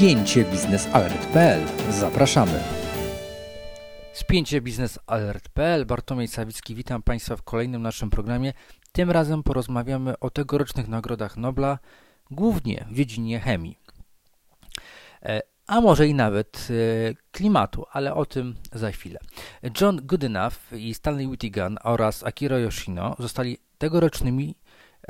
spięcie biznesalert.pl. Zapraszamy. Spięcie biznesalert.pl. Bartłomiej Sawicki, witam Państwa w kolejnym naszym programie. Tym razem porozmawiamy o tegorocznych nagrodach Nobla, głównie w dziedzinie chemii. E, a może i nawet e, klimatu, ale o tym za chwilę. John Goodenough i Stanley Whittingham oraz Akira Yoshino zostali tegorocznymi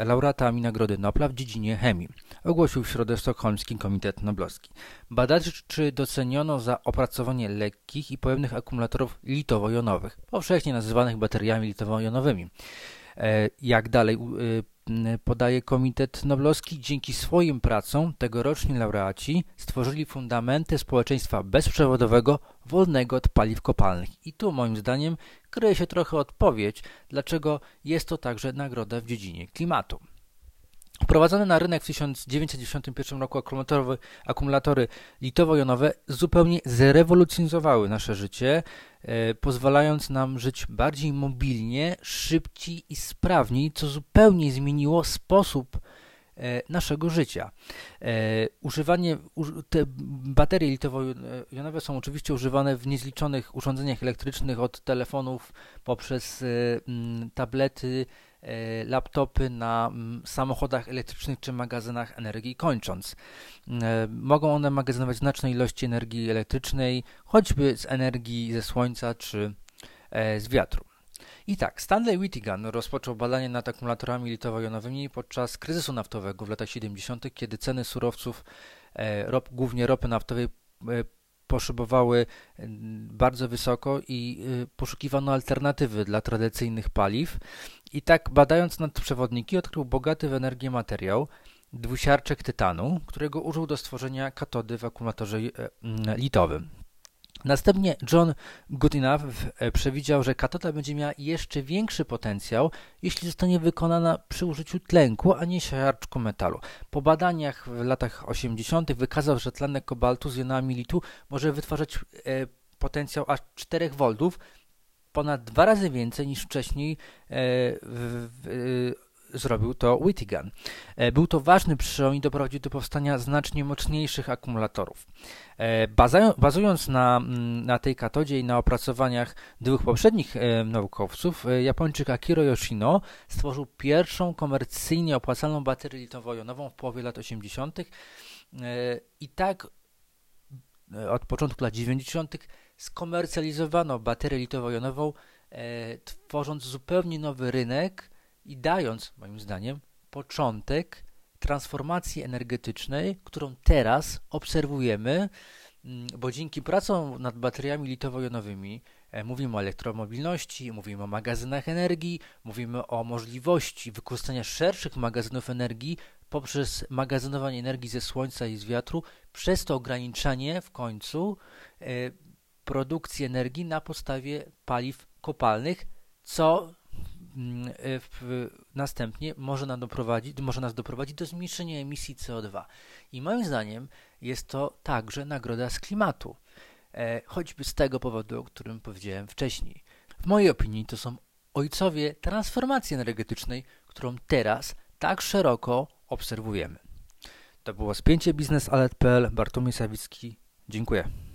laureatami Nagrody Nobla w dziedzinie chemii, ogłosił w środę Sztokholmski Komitet Noblowski. Badaczy doceniono za opracowanie lekkich i pojemnych akumulatorów litowo-jonowych, powszechnie nazywanych bateriami litowo-jonowymi. E, jak dalej podaje Komitet Noblowski, dzięki swoim pracom tegoroczni laureaci stworzyli fundamenty społeczeństwa bezprzewodowego, wolnego od paliw kopalnych. I tu moim zdaniem kryje się trochę odpowiedź, dlaczego jest to także nagroda w dziedzinie klimatu. Wprowadzone na rynek w 1991 roku akumulatory, akumulatory litowo-jonowe zupełnie zrewolucjonizowały nasze życie, e, pozwalając nam żyć bardziej mobilnie, szybciej i sprawniej, co zupełnie zmieniło sposób e, naszego życia. E, używanie, te baterie litowo-jonowe są oczywiście używane w niezliczonych urządzeniach elektrycznych, od telefonów poprzez tablety, E, laptopy na samochodach elektrycznych czy magazynach energii kończąc. E, mogą one magazynować znaczne ilości energii elektrycznej, choćby z energii ze słońca czy e, z wiatru. I tak, Stanley Whittingham rozpoczął badanie nad akumulatorami litowo-jonowymi podczas kryzysu naftowego w latach 70., kiedy ceny surowców, głównie ropy naftowej, poszybowały bardzo wysoko i poszukiwano alternatywy dla tradycyjnych paliw. I tak badając nadprzewodniki odkrył bogaty w energię materiał, dwusiarczek tytanu, którego użył do stworzenia katody w akumulatorze e, mm, litowym. Następnie John Goodenough e, przewidział, że katoda będzie miała jeszcze większy potencjał, jeśli zostanie wykonana przy użyciu tlenku, a nie siarczku metalu. Po badaniach w latach 80. wykazał, że tlenek kobaltu z jonami litu może wytwarzać e, potencjał aż 4 V, ponad dwa razy więcej niż wcześniej e, w, w, zrobił to Whittingham. E, był to ważny przełom i doprowadził do powstania znacznie mocniejszych akumulatorów. E, bazując na, na tej katodzie i na opracowaniach dwóch poprzednich naukowców, Japończyk Akiro Yoshino stworzył pierwszą komercyjnie opłacalną baterię litowo-jonową w połowie lat 80. I tak od początku lat 90 skomercjalizowano baterię litowo-jonową, e, tworząc zupełnie nowy rynek i dając, moim zdaniem, początek transformacji energetycznej, którą teraz obserwujemy, mm, bo dzięki pracom nad bateriami litowo-jonowymi e, mówimy o elektromobilności, mówimy o magazynach energii, mówimy o możliwości wykorzystania szerszych magazynów energii poprzez magazynowanie energii ze słońca i z wiatru, przez to ograniczanie w końcu e, produkcji energii na podstawie paliw kopalnych, co w, następnie może, doprowadzić, może nas doprowadzić do zmniejszenia emisji CO2. I moim zdaniem jest to także nagroda z klimatu, e, choćby z tego powodu, o którym powiedziałem wcześniej. W mojej opinii to są ojcowie transformacji energetycznej, którą teraz tak szeroko obserwujemy. To było spięcie biznesalert.pl. Bartłomiej Sawicki. Dziękuję.